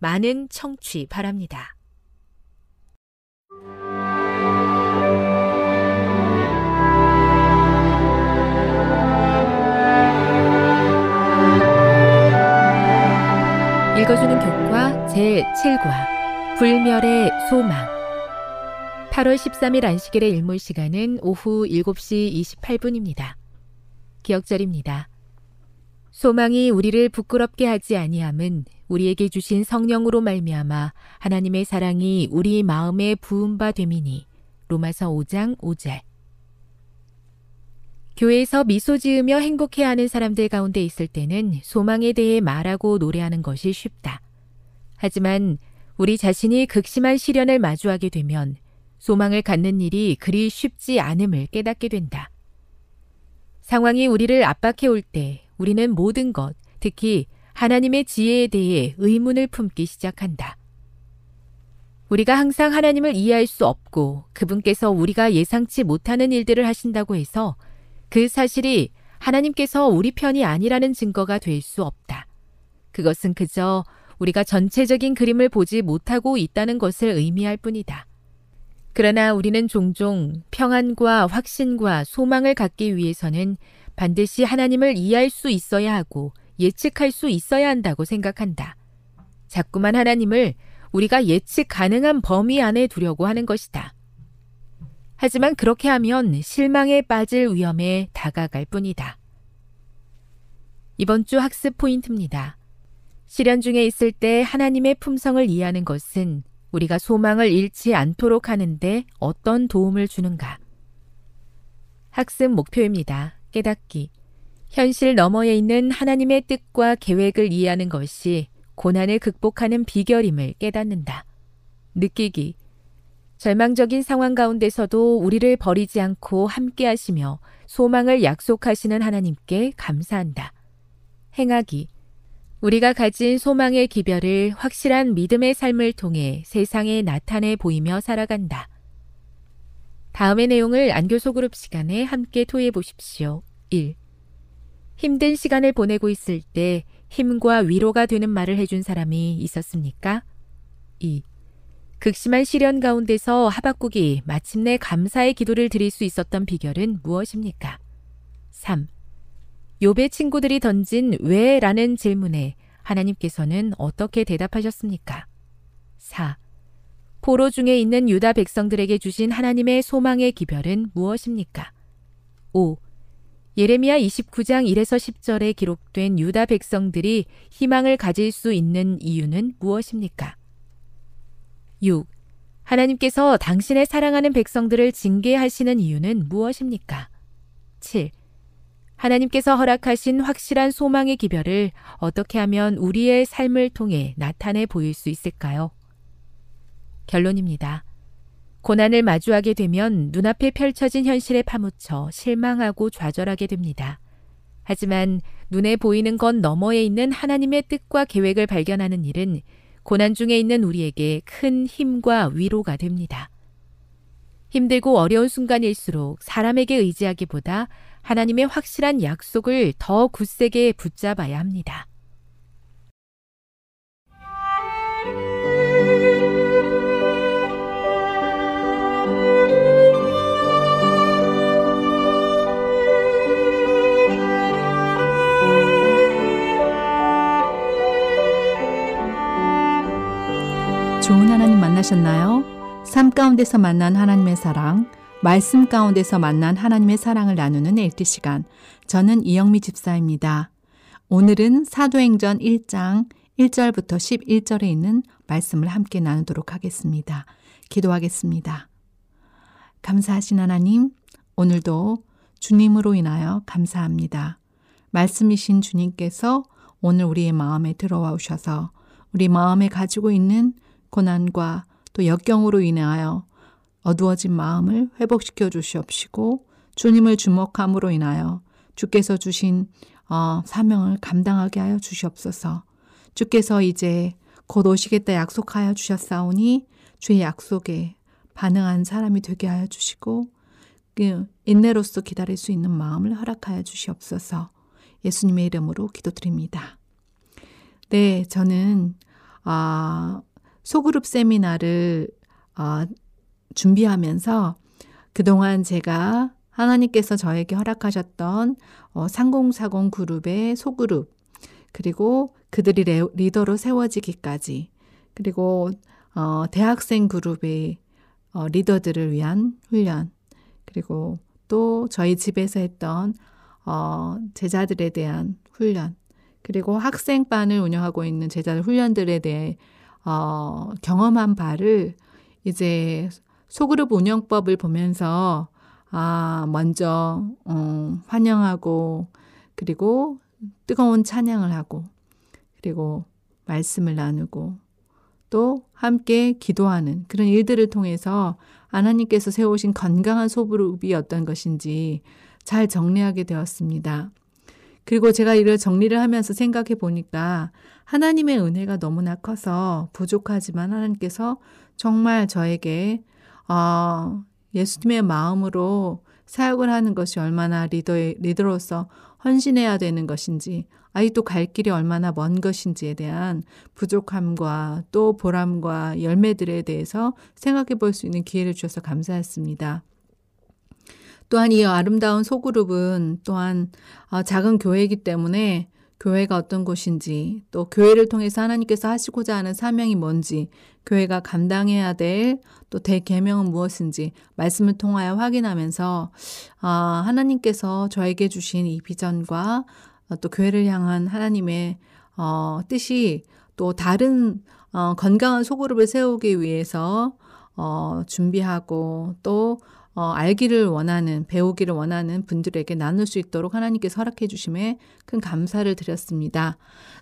많은 청취 바랍니다. 읽어주는 교과 제7과 불멸의 소망 8월 13일 안식일의 일몰 시간은 오후 7시 28분입니다. 기억절입니다. 소망이 우리를 부끄럽게 하지 아니함은 우리에게 주신 성령으로 말미암아 하나님의 사랑이 우리 마음에 부은 바 됨이니 로마서 5장 5절 교회에서 미소 지으며 행복해하는 사람들 가운데 있을 때는 소망에 대해 말하고 노래하는 것이 쉽다. 하지만 우리 자신이 극심한 시련을 마주하게 되면 소망을 갖는 일이 그리 쉽지 않음을 깨닫게 된다. 상황이 우리를 압박해 올 때 우리는 모든 것, 특히 하나님의 지혜에 대해 의문을 품기 시작한다. 우리가 항상 하나님을 이해할 수 없고 그분께서 우리가 예상치 못하는 일들을 하신다고 해서 그 사실이 하나님께서 우리 편이 아니라는 증거가 될 수 없다. 그것은 그저 우리가 전체적인 그림을 보지 못하고 있다는 것을 의미할 뿐이다. 그러나 우리는 종종 평안과 확신과 소망을 갖기 위해서는 반드시 하나님을 이해할 수 있어야 하고 예측할 수 있어야 한다고 생각한다. 자꾸만 하나님을 우리가 예측 가능한 범위 안에 두려고 하는 것이다. 하지만 그렇게 하면 실망에 빠질 위험에 다가갈 뿐이다. 이번 주 학습 포인트입니다. 시련 중에 있을 때 하나님의 품성을 이해하는 것은 우리가 소망을 잃지 않도록 하는데 어떤 도움을 주는가? 학습 목표입니다. 깨닫기. 현실 너머에 있는 하나님의 뜻과 계획을 이해하는 것이 고난을 극복하는 비결임을 깨닫는다. 느끼기. 절망적인 상황 가운데서도 우리를 버리지 않고 함께 하시며 소망을 약속하시는 하나님께 감사한다. 행하기. 우리가 가진 소망의 기별을 확실한 믿음의 삶을 통해 세상에 나타내 보이며 살아간다. 다음의 내용을 안교소 그룹 시간에 함께 토해 보십시오. 1. 힘든 시간을 보내고 있을 때 힘과 위로가 되는 말을 해준 사람이 있었습니까? 2. 극심한 시련 가운데서 하박국이 마침내 감사의 기도를 드릴 수 있었던 비결은 무엇입니까? 3. 욥의 친구들이 던진 왜? 라는 질문에 하나님께서는 어떻게 대답하셨습니까? 4. 포로 중에 있는 유다 백성들에게 주신 하나님의 소망의 기별은 무엇입니까? 5. 예레미야 29장 1에서 10절에 기록된 유다 백성들이 희망을 가질 수 있는 이유는 무엇입니까? 6. 하나님께서 당신의 사랑하는 백성들을 징계하시는 이유는 무엇입니까? 7. 하나님께서 허락하신 확실한 소망의 기별을 어떻게 하면 우리의 삶을 통해 나타내 보일 수 있을까요? 결론입니다. 고난을 마주하게 되면 눈앞에 펼쳐진 현실에 파묻혀 실망하고 좌절하게 됩니다. 하지만 눈에 보이는 것 너머에 있는 하나님의 뜻과 계획을 발견하는 일은 고난 중에 있는 우리에게 큰 힘과 위로가 됩니다. 힘들고 어려운 순간일수록 사람에게 의지하기보다 하나님의 확실한 약속을 더 굳세게 붙잡아야 합니다. 하나님 만나셨나요? 삶 가운데서 만난 하나님의 사랑, 말씀 가운데서 만난 하나님의 사랑을 나누는 엘티 시간. 저는 이영미 집사입니다. 오늘은 사도행전 1장 1절부터 11절에 있는 말씀을 함께 나누도록 하겠습니다. 기도하겠습니다. 감사하신 하나님, 오늘도 주님으로 인하여 감사합니다. 말씀이신 주님께서 오늘 우리의 마음에 들어와 오셔서 우리 마음에 가지고 있는 고난과 또 역경으로 인하여 어두워진 마음을 회복시켜 주시옵시고 주님을 주목함으로 인하여 주께서 주신 어, 사명을 감당하게 하여 주시옵소서. 주께서 이제 곧 오시겠다 약속하여 주셨사오니 주의 약속에 반응한 사람이 되게 하여 주시고 그 인내로서 기다릴 수 있는 마음을 허락하여 주시옵소서. 예수님의 이름으로 기도드립니다. 네, 저는 아 소그룹 세미나를 어, 준비하면서 그동안 제가 하나님께서 저에게 허락하셨던 어, 3040 그룹의 소그룹 그리고 그들이 레, 리더로 세워지기까지 그리고 어, 대학생 그룹의 어, 리더들을 위한 훈련 그리고 또 저희 집에서 했던 어, 제자들에 대한 훈련 그리고 학생반을 운영하고 있는 제자들 훈련들에 대해 어, 경험한 바를 이제 소그룹 운영법을 보면서 아, 먼저 어, 환영하고 그리고 뜨거운 찬양을 하고 그리고 말씀을 나누고 또 함께 기도하는 그런 일들을 통해서 하나님께서 세우신 건강한 소그룹이 어떤 것인지 잘 정리하게 되었습니다. 그리고 제가 이를 정리를 하면서 생각해 보니까 하나님의 은혜가 너무나 커서 부족하지만 하나님께서 정말 저에게 어, 예수님의 마음으로 사역을 하는 것이 얼마나 리더의, 리더로서 헌신해야 되는 것인지, 아직도 갈 길이 얼마나 먼 것인지에 대한 부족함과 또 보람과 열매들에 대해서 생각해 볼 수 있는 기회를 주셔서 감사했습니다. 또한 이 아름다운 소그룹은 또한 어, 작은 교회이기 때문에 교회가 어떤 곳인지 또 교회를 통해서 하나님께서 하시고자 하는 사명이 뭔지 교회가 감당해야 될 또 대계명은 무엇인지 말씀을 통하여 확인하면서 아, 하나님께서 저에게 주신 이 비전과 또 교회를 향한 하나님의 어, 뜻이 또 다른 어, 건강한 소그룹을 세우기 위해서 어, 준비하고 또 어, 알기를 원하는, 배우기를 원하는 분들에게 나눌 수 있도록 하나님께서 허락해 주심에 큰 감사를 드렸습니다.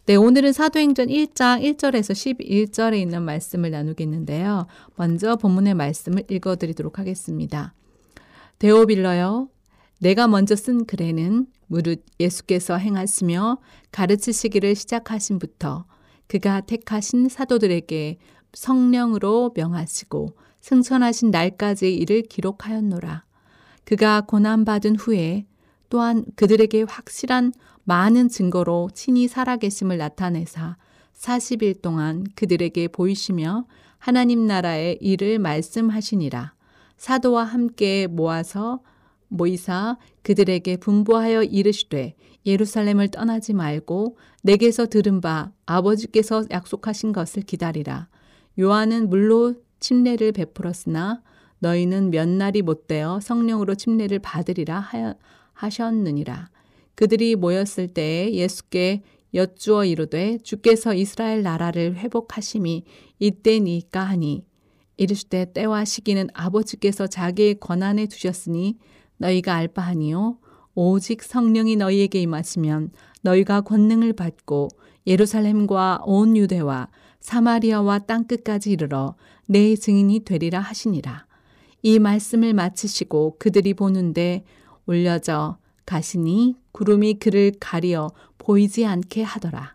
네, 오늘은 사도행전 1장 1절에서 11절에 있는 말씀을 나누겠는데요. 먼저 본문의 말씀을 읽어 드리도록 하겠습니다. 데오빌러여, 내가 먼저 쓴 글에는 무릇 예수께서 행하시며 가르치시기를 시작하신부터 그가 택하신 사도들에게 성령으로 명하시고 승천하신 날까지의 일을 기록하였노라. 그가 고난받은 후에 또한 그들에게 확실한 많은 증거로 친히 살아계심을 나타내사 40일 동안 그들에게 보이시며 하나님 나라의 일을 말씀하시니라. 사도와 함께 모아서 모이사 그들에게 분부하여 이르시되 예루살렘을 떠나지 말고 내게서 들은 바 아버지께서 약속하신 것을 기다리라. 요한은 물로 침례를 베풀었으나 너희는 몇 날이 못되어 성령으로 침례를 받으리라 하셨느니라. 그들이 모였을 때에 예수께 여쭈어 이르되 주께서 이스라엘 나라를 회복하심이 이때니까 하니 이르시되 때와 시기는 아버지께서 자기의 권한에 두셨으니 너희가 알 바하니요 오직 성령이 너희에게 임하시면 너희가 권능을 받고 예루살렘과 온 유대와 사마리아와 땅 끝까지 이르러 내 증인이 되리라 하시니라. 이 말씀을 마치시고 그들이 보는데 올려져 가시니 구름이 그를 가리어 보이지 않게 하더라.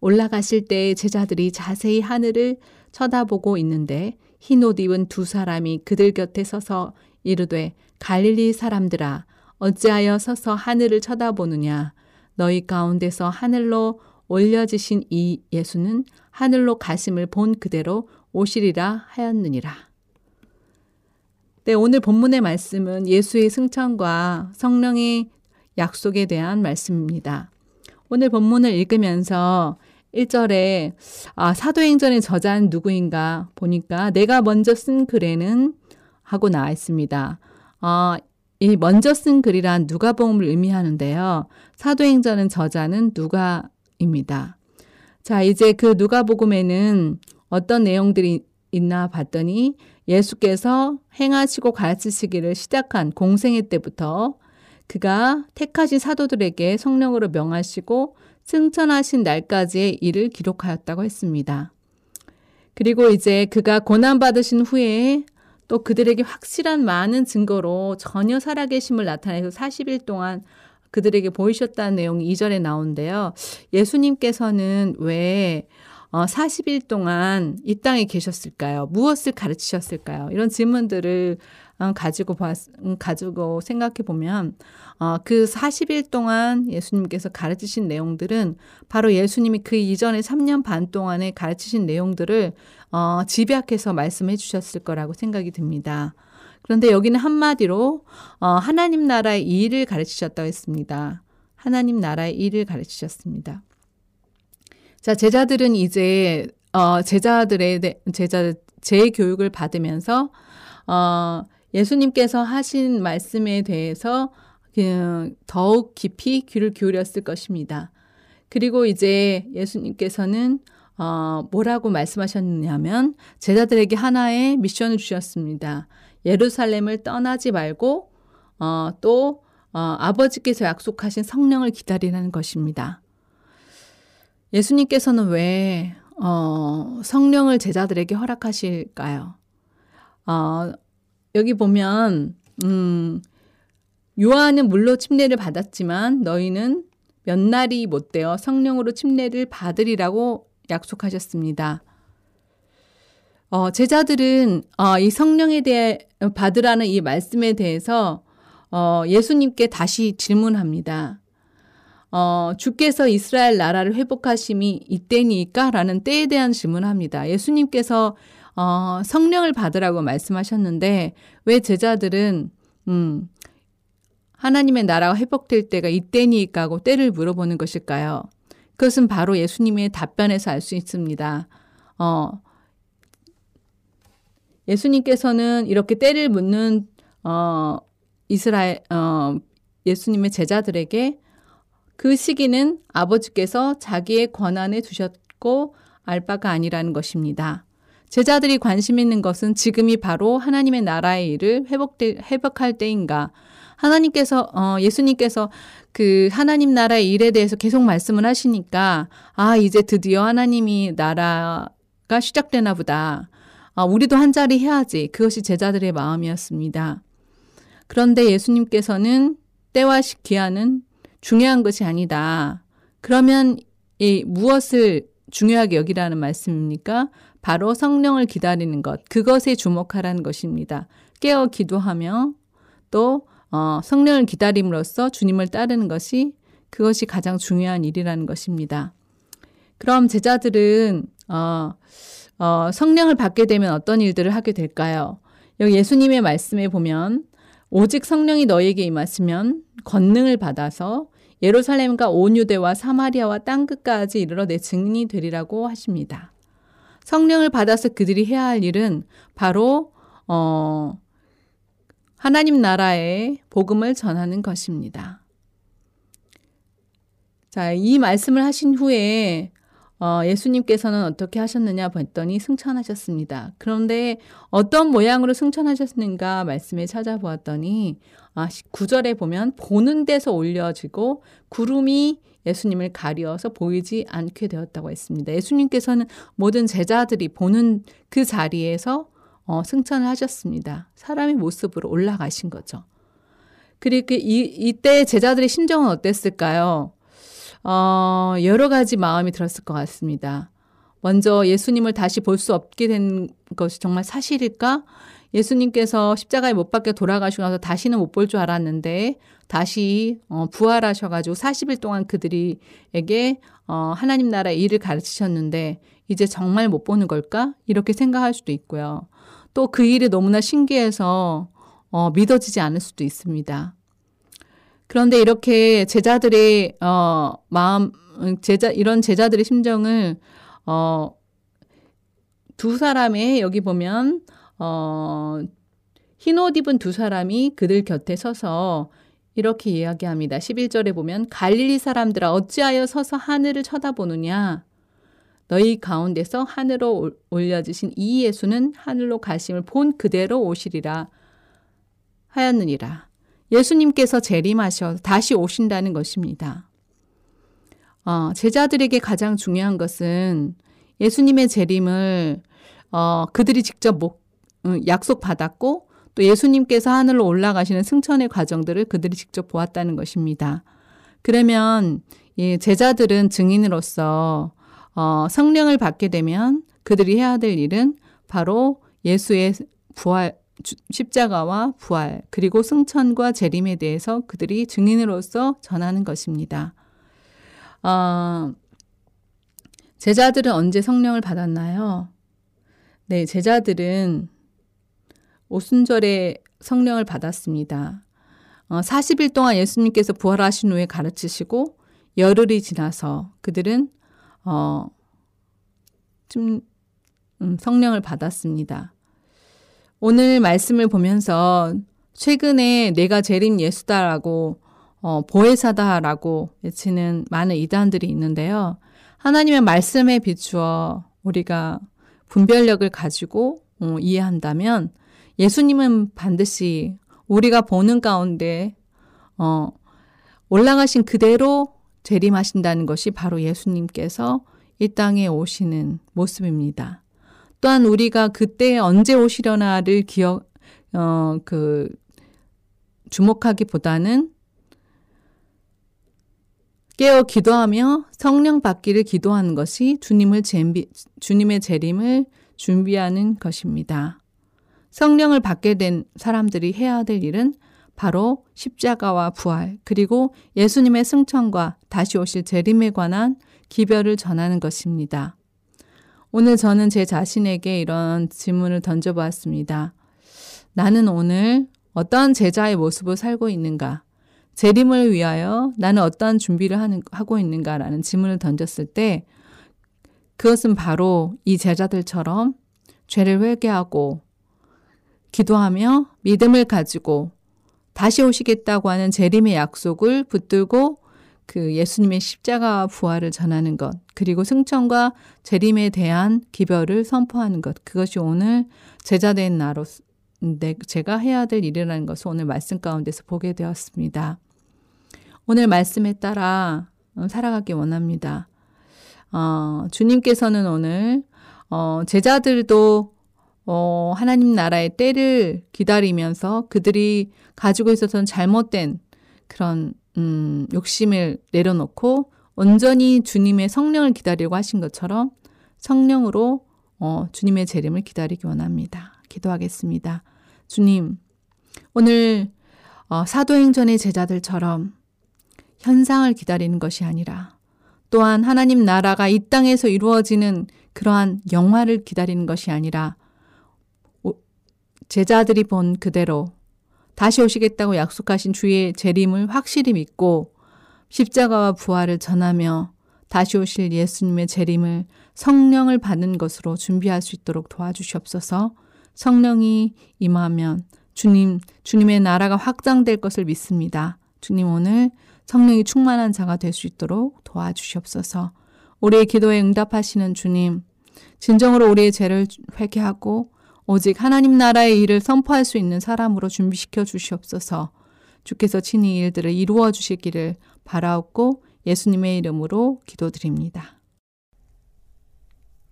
올라가실 때 제자들이 자세히 하늘을 쳐다보고 있는데 흰 옷 입은 두 사람이 그들 곁에 서서 이르되 갈릴리 사람들아 어찌하여 서서 하늘을 쳐다보느냐 너희 가운데서 하늘로 올려지신 이 예수는 하늘로 가심을 본 그대로 오시리라 하였느니라. 네, 오늘 본문의 말씀은 예수의 승천과 성령의 약속에 대한 말씀입니다. 오늘 본문을 읽으면서 1절에 아, 사도행전의 저자는 누구인가 보니까 내가 먼저 쓴 글에는 하고 나와 있습니다. 어, 이 먼저 쓴 글이란 누가복음을 의미하는데요. 사도행전은 저자는 누가입니다. 자, 이제 그 누가복음에는 어떤 내용들이 있나 봤더니 예수께서 행하시고 가르치시기를 시작한 공생애 때부터 그가 택하신 사도들에게 성령으로 명하시고 승천하신 날까지의 일을 기록하였다고 했습니다. 그리고 이제 그가 고난받으신 후에 또 그들에게 확실한 많은 증거로 전혀 살아계심을 나타내서 40일 동안 그들에게 보이셨다는 내용이 2절에 나오는데요. 예수님께서는 왜 40일 동안 이 땅에 계셨을까요? 무엇을 가르치셨을까요? 이런 질문들을 어, 가지고 봤, 음, 가지고 생각해 보면 어, 그 40일 동안 예수님께서 가르치신 내용들은 바로 예수님이 그 이전에 3년 반 동안에 가르치신 내용들을 어, 집약해서 말씀해 주셨을 거라고 생각이 듭니다. 그런데 여기는 한마디로 어, 하나님 나라의 일을 가르치셨다고 했습니다. 하나님 나라의 일을 가르치셨습니다. 자, 제자들은 이제 어, 제자들의 제자 제 교육을 받으면서 어, 예수님께서 하신 말씀에 대해서 그 더욱 깊이 귀를 기울였을 것입니다. 그리고 이제 예수님께서는 어, 뭐라고 말씀하셨냐면 제자들에게 하나의 미션을 주셨습니다. 예루살렘을 떠나지 말고 어, 또 어, 아버지께서 약속하신 성령을 기다리라는 것입니다. 예수님께서는 왜 어, 성령을 제자들에게 허락하실까요? 어, 여기 보면 음, 요한은 물로 침례를 받았지만 너희는 몇 날이 못 되어 성령으로 침례를 받으리라고 약속하셨습니다. 어, 제자들은 어, 이 성령에 대해 받으라는 이 말씀에 대해서 어, 예수님께 다시 질문합니다. 어, 주께서 이스라엘 나라를 회복하심이 이때니까? 라는 때에 대한 질문을 합니다. 예수님께서 어, 성령을 받으라고 말씀하셨는데 왜 제자들은 음, 하나님의 나라가 회복될 때가 이때니까고 때를 물어보는 것일까요? 그것은 바로 예수님의 답변에서 알 수 있습니다. 어, 예수님께서는 이렇게 때를 묻는 어, 이스라엘 어, 예수님의 제자들에게 그 시기는 아버지께서 자기의 권한에 두셨고 알 바가 아니라는 것입니다. 제자들이 관심 있는 것은 지금이 바로 하나님의 나라의 일을 회복될, 회복할 때인가. 하나님께서, 어, 예수님께서 그 하나님 나라의 일에 대해서 계속 말씀을 하시니까, 아, 이제 드디어 하나님이 나라가 시작되나 보다. 아, 우리도 한 자리 해야지. 그것이 제자들의 마음이었습니다. 그런데 예수님께서는 때와 기한은 중요한 것이 아니다. 그러면 이 무엇을 중요하게 여기라는 말씀입니까? 바로 성령을 기다리는 것, 그것에 주목하라는 것입니다. 깨어 기도하며 또 어, 성령을 기다림으로써 주님을 따르는 것이 그것이 가장 중요한 일이라는 것입니다. 그럼 제자들은 어, 어, 성령을 받게 되면 어떤 일들을 하게 될까요? 여기 예수님의 말씀에 보면 오직 성령이 너에게 임하시면 권능을 받아서 예루살렘과 온 유대와 사마리아와 땅 끝까지 이르러 내 증인이 되리라고 하십니다. 성령을 받아서 그들이 해야 할 일은 바로 어, 하나님 나라의 복음을 전하는 것입니다. 자, 이 말씀을 하신 후에 어, 예수님께서는 어떻게 하셨느냐 봤더니 승천하셨습니다. 그런데 어떤 모양으로 승천하셨는가 말씀에 찾아보았더니 아, 9절에 보면 보는 데서 올려지고 구름이 예수님을 가리어서 보이지 않게 되었다고 했습니다. 예수님께서는 모든 제자들이 보는 그 자리에서 어, 승천을 하셨습니다. 사람의 모습으로 올라가신 거죠. 그리고 이, 이때 제자들의 심정은 어땠을까요? 어, 여러 가지 마음이 들었을 것 같습니다. 먼저 예수님을 다시 볼 수 없게 된 것이 정말 사실일까? 예수님께서 십자가에 못 박혀 돌아가시고 나서 다시는 못 볼 줄 알았는데 다시 어, 부활하셔가지고 40일 동안 그들이에게 어, 하나님 나라의 일을 가르치셨는데 이제 정말 못 보는 걸까? 이렇게 생각할 수도 있고요. 또 그 일이 너무나 신기해서 어, 믿어지지 않을 수도 있습니다. 그런데 이렇게 제자들의 어, 마음, 제자 이런 제자들의 심정을 어, 두 사람의 여기 보면 어, 흰옷 입은 두 사람이 그들 곁에 서서 이렇게 이야기합니다. 11절에 보면 갈릴리 사람들아 어찌하여 서서 하늘을 쳐다보느냐 너희 가운데서 하늘로 올려지신 이 예수는 하늘로 가심을 본 그대로 오시리라 하였느니라. 예수님께서 재림하셔 다시 오신다는 것입니다. 어, 제자들에게 가장 중요한 것은 예수님의 재림을 어, 그들이 직접 목, 음, 약속 받았고 또 예수님께서 하늘로 올라가시는 승천의 과정들을 그들이 직접 보았다는 것입니다. 그러면 이 제자들은 증인으로서 어, 성령을 받게 되면 그들이 해야 될 일은 바로 예수의 부활, 십자가와 부활, 그리고 승천과 재림에 대해서 그들이 증인으로서 전하는 것입니다. 어, 제자들은 언제 성령을 받았나요? 네, 제자들은 오순절에 성령을 받았습니다. 어, 40일 동안 예수님께서 부활하신 후에 가르치시고 열흘이 지나서 그들은 어, 좀 음, 성령을 받았습니다. 오늘 말씀을 보면서 최근에 내가 재림 예수다라고 어, 보혜사다라고 외치는 많은 이단들이 있는데요. 하나님의 말씀에 비추어 우리가 분별력을 가지고 어, 이해한다면 예수님은 반드시 우리가 보는 가운데 어, 올라가신 그대로 재림하신다는 것이 바로 예수님께서 이 땅에 오시는 모습입니다. 또한 우리가 그때 언제 오시려나를 기억, 어, 그, 주목하기보다는 깨어 기도하며 성령 받기를 기도하는 것이 주님을 잼비, 주님의 재림을 준비하는 것입니다. 성령을 받게 된 사람들이 해야 될 일은 바로 십자가와 부활, 그리고 예수님의 승천과 다시 오실 재림에 관한 기별을 전하는 것입니다. 오늘 저는 제 자신에게 이런 질문을 던져보았습니다. 나는 오늘 어떠한 제자의 모습을 살고 있는가? 재림을 위하여 나는 어떠한 준비를 하는, 하고 있는가라는 질문을 던졌을 때 그것은 바로 이 제자들처럼 죄를 회개하고 기도하며 믿음을 가지고 다시 오시겠다고 하는 재림의 약속을 붙들고 그 예수님의 십자가와 부활을 전하는 것, 그리고 승천과 재림에 대한 기별을 선포하는 것, 그것이 오늘 제자된 나로 제가 해야 될 일이라는 것을 오늘 말씀 가운데서 보게 되었습니다. 오늘 말씀에 따라 어, 살아가기 원합니다. 어, 주님께서는 오늘 어, 제자들도 어, 하나님 나라의 때를 기다리면서 그들이 가지고 있었던 잘못된 그런 음, 욕심을 내려놓고 온전히 주님의 성령을 기다리고 하신 것처럼 성령으로 어, 주님의 재림을 기다리기 원합니다. 기도하겠습니다. 주님, 오늘 어, 사도행전의 제자들처럼 현상을 기다리는 것이 아니라 또한 하나님 나라가 이 땅에서 이루어지는 그러한 영화를 기다리는 것이 아니라 제자들이 본 그대로 다시 오시겠다고 약속하신 주의 재림을 확실히 믿고 십자가와 부활을 전하며 다시 오실 예수님의 재림을 성령을 받는 것으로 준비할 수 있도록 도와주시옵소서. 성령이 임하면 주님, 주님의 나라가 확장될 것을 믿습니다. 주님 오늘 성령이 충만한 자가 될 수 있도록 도와주시옵소서. 우리의 기도에 응답하시는 주님, 진정으로 우리의 죄를 회개하고 오직 하나님 나라의 일을 선포할 수 있는 사람으로 준비시켜 주시옵소서. 주께서 친히 일들을 이루어 주시기를 바라옵고 예수님의 이름으로 기도드립니다.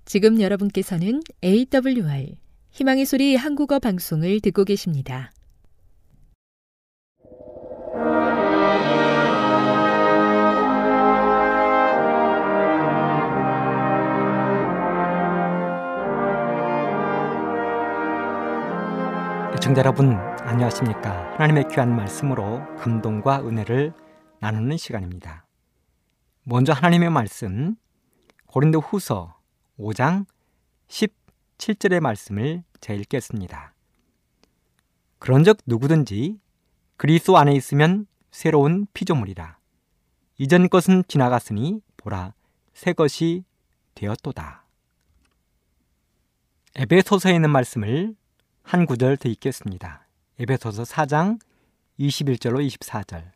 지금 여러분께서는 AWR 희망의 소리 한국어 방송을 듣고 계십니다. 애청자 여러분 안녕하십니까? 하나님의 귀한 말씀으로 감동과 은혜를 나누는 시간입니다. 먼저 하나님의 말씀 고린도 후서 5장 17절의 말씀을 제 읽겠습니다. 그런즉 누구든지 그리스도 안에 있으면 새로운 피조물이라. 이전 것은 지나갔으니 보라 새 것이 되었도다. 에베소서에 있는 말씀을 한 구절 더 읽겠습니다. 에베소서 4장 21절로 24절.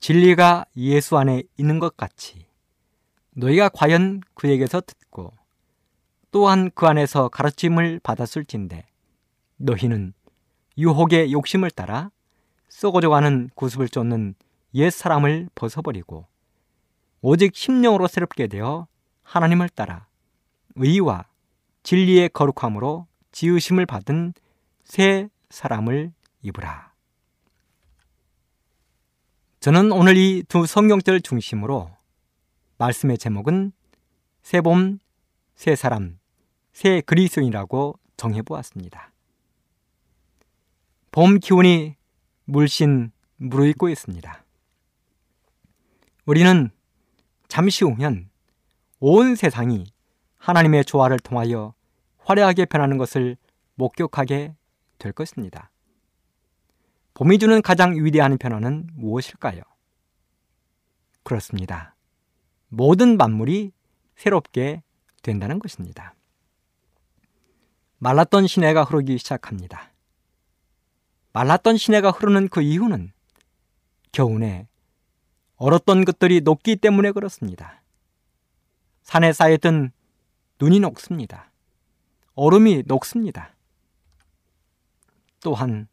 진리가 예수 안에 있는 것 같이 너희가 과연 그에게서 듣고 또한 그 안에서 가르침을 받았을진데 너희는 유혹의 욕심을 따라 썩어져가는 구습을 쫓는 옛 사람을 벗어버리고 오직 심령으로 새롭게 되어 하나님을 따라 의와 진리의 거룩함으로 지으심을 받은 새 사람을 입으라. 저는 오늘 이 두 성경절 중심으로 말씀의 제목은 새 봄, 새 사람, 새 그리스도인이라고 정해보았습니다. 봄 기온이 물씬 무르익고 있습니다. 우리는 잠시 후면 온 세상이 하나님의 조화를 통하여 화려하게 변하는 것을 목격하게 될 것입니다. 봄이 주는 가장 위대한 변화는 무엇일까요? 그렇습니다. 모든 만물이 새롭게 된다는 것입니다. 말랐던 시내가 흐르기 시작합니다. 말랐던 시내가 흐르는 그 이유는 겨우내 얼었던 것들이 녹기 때문에 그렇습니다. 산에 쌓였던 눈이 녹습니다. 얼음이 녹습니다. 또한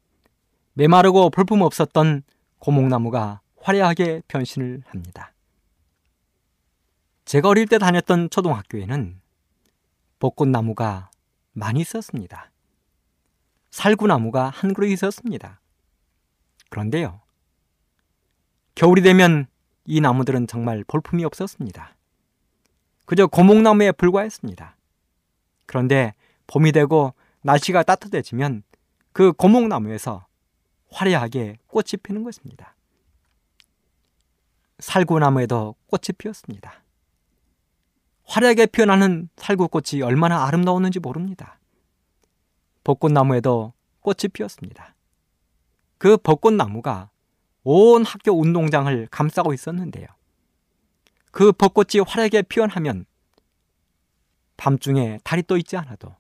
메마르고 볼품 없었던 고목나무가 화려하게 변신을 합니다. 제가 어릴 때 다녔던 초등학교에는 벚꽃나무가 많이 있었습니다. 살구나무가 한 그루 있었습니다. 그런데요, 겨울이 되면 이 나무들은 정말 볼품이 없었습니다. 그저 고목나무에 불과했습니다. 그런데 봄이 되고 날씨가 따뜻해지면 그 고목나무에서 화려하게 꽃이 피는 것입니다. 살구나무에도 꽃이 피었습니다. 화려하게 피어나는 살구꽃이 얼마나 아름다웠는지 모릅니다. 벚꽃나무에도 꽃이 피었습니다. 그 벚꽃나무가 온 학교 운동장을 감싸고 있었는데요. 그 벚꽃이 화려하게 피어나면 밤중에 달이 떠 있지 않아도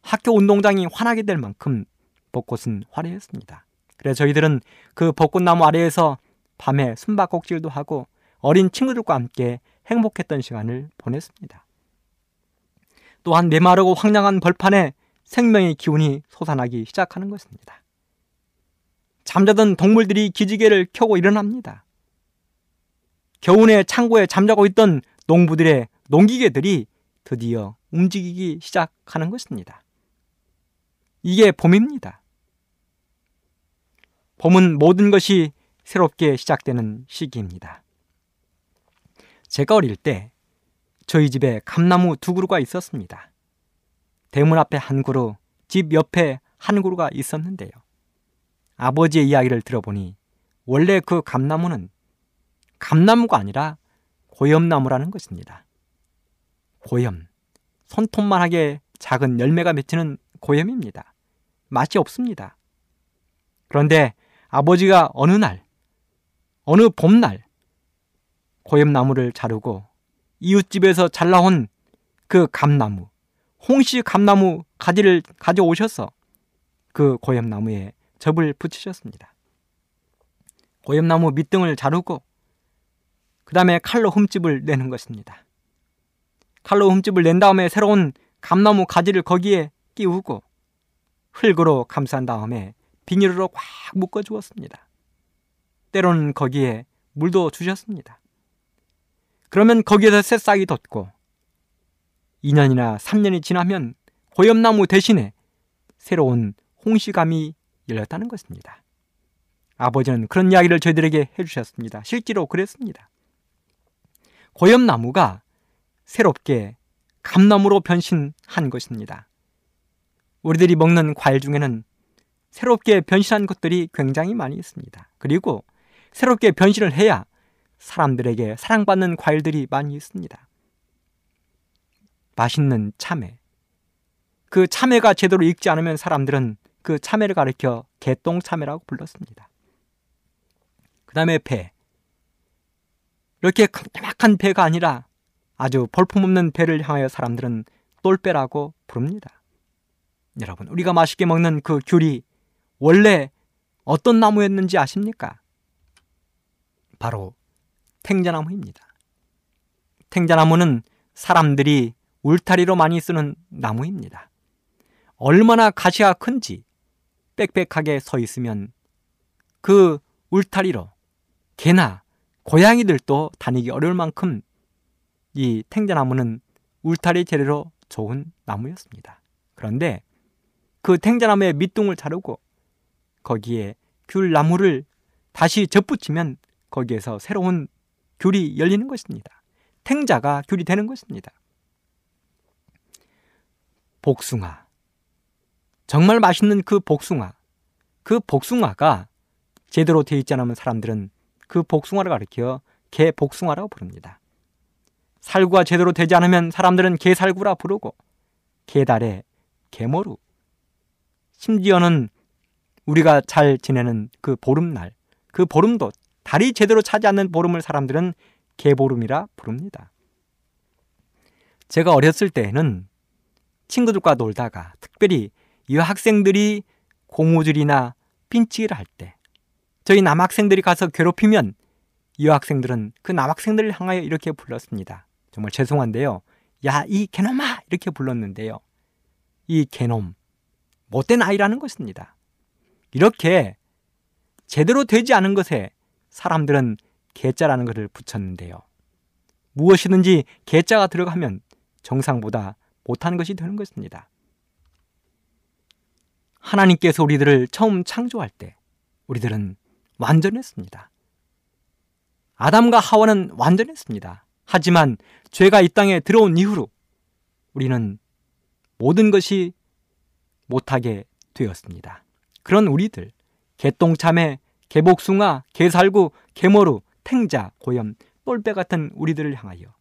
학교 운동장이 환하게 될 만큼 벚꽃은 화려했습니다. 그래서 저희들은 그 벚꽃나무 아래에서 밤에 숨바꼭질도 하고 어린 친구들과 함께 행복했던 시간을 보냈습니다. 또한 메마르고 황량한 벌판에 생명의 기운이 솟아나기 시작하는 것입니다. 잠자던 동물들이 기지개를 켜고 일어납니다. 겨우내 창고에 잠자고 있던 농부들의 농기계들이 드디어 움직이기 시작하는 것입니다. 이게 봄입니다. 봄은 모든 것이 새롭게 시작되는 시기입니다. 제가 어릴 때 저희 집에 감나무 두 그루가 있었습니다. 대문 앞에 한 그루, 집 옆에 한 그루가 있었는데요. 아버지의 이야기를 들어보니 원래 그 감나무는 감나무가 아니라 고염나무라는 것입니다. 고염. 손톱만하게 작은 열매가 맺히는 고염입니다. 맛이 없습니다. 그런데 아버지가 어느 날, 어느 봄날, 고염나무를 자르고 이웃집에서 잘 나온 그 감나무, 홍시 감나무 가지를 가져오셔서 그 고염나무에 접을 붙이셨습니다. 고염나무 밑등을 자르고 그 다음에 칼로 흠집을 내는 것입니다. 칼로 흠집을 낸 다음에 새로운 감나무 가지를 거기에 끼우고 흙으로 감싼 다음에 비닐로 꽉 묶어 주었습니다. 때로는 거기에 물도 주셨습니다. 그러면 거기에서 새싹이 돋고 2년이나 3년이 지나면 고엽나무 대신에 새로운 홍시감이 열렸다는 것입니다. 아버지는 그런 이야기를 저희들에게 해주셨습니다. 실제로 그랬습니다. 고엽나무가 새롭게 감나무로 변신한 것입니다. 우리들이 먹는 과일 중에는 새롭게 변신한 것들이 굉장히 많이 있습니다. 그리고 새롭게 변신을 해야 사람들에게 사랑받는 과일들이 많이 있습니다. 맛있는 참외. 그 참외가 제대로 익지 않으면 사람들은 그 참외를 가리켜 개똥 참외라고 불렀습니다. 그 다음에 배. 이렇게 큼큼한 배가 아니라 아주 볼품없는 배를 향하여 사람들은 똘배라고 부릅니다. 여러분, 우리가 맛있게 먹는 그 귤이 원래 어떤 나무였는지 아십니까? 바로 탱자나무입니다. 탱자나무는 사람들이 울타리로 많이 쓰는 나무입니다. 얼마나 가시가 큰지 빽빽하게 서 있으면 그 울타리로 개나 고양이들도 다니기 어려울 만큼 이 탱자나무는 울타리 재료로 좋은 나무였습니다. 그런데 그 탱자나무의 밑둥을 자르고 거기에 귤나무를 다시 접붙이면 거기에서 새로운 귤이 열리는 것입니다. 탱자가 귤이 되는 것입니다. 복숭아. 정말 맛있는 그 복숭아. 그 복숭아가 제대로 되어 있지 않으면 사람들은 그 복숭아를 가리켜 개 복숭아라고 부릅니다. 살구가 제대로 되지 않으면 사람들은 개살구라 부르고 개달에 개모루. 심지어는 우리가 잘 지내는 그 보름날, 그 보름도 달이 제대로 차지 않는 보름을 사람들은 개보름이라 부릅니다. 제가 어렸을 때에는 친구들과 놀다가 특별히 여학생들이 고무줄이나 핀치기를 할 때 저희 남학생들이 가서 괴롭히면 여학생들은 그 남학생들을 향하여 이렇게 불렀습니다. 정말 죄송한데요. 야, 이 개놈아! 이렇게 불렀는데요. 이 개놈, 못된 아이라는 것입니다. 이렇게 제대로 되지 않은 것에 사람들은 개자라는 것을 붙였는데요. 무엇이든지 개자가 들어가면 정상보다 못한 것이 되는 것입니다. 하나님께서 우리들을 처음 창조할 때 우리들은 완전했습니다. 아담과 하와는 완전했습니다. 하지만 죄가 이 땅에 들어온 이후로 우리는 모든 것이 못하게 되었습니다. 그런 우리들, 개똥참외, 개복숭아, 개살구, 개모루, 탱자, 고염, 똘배 같은 우리들을 향하여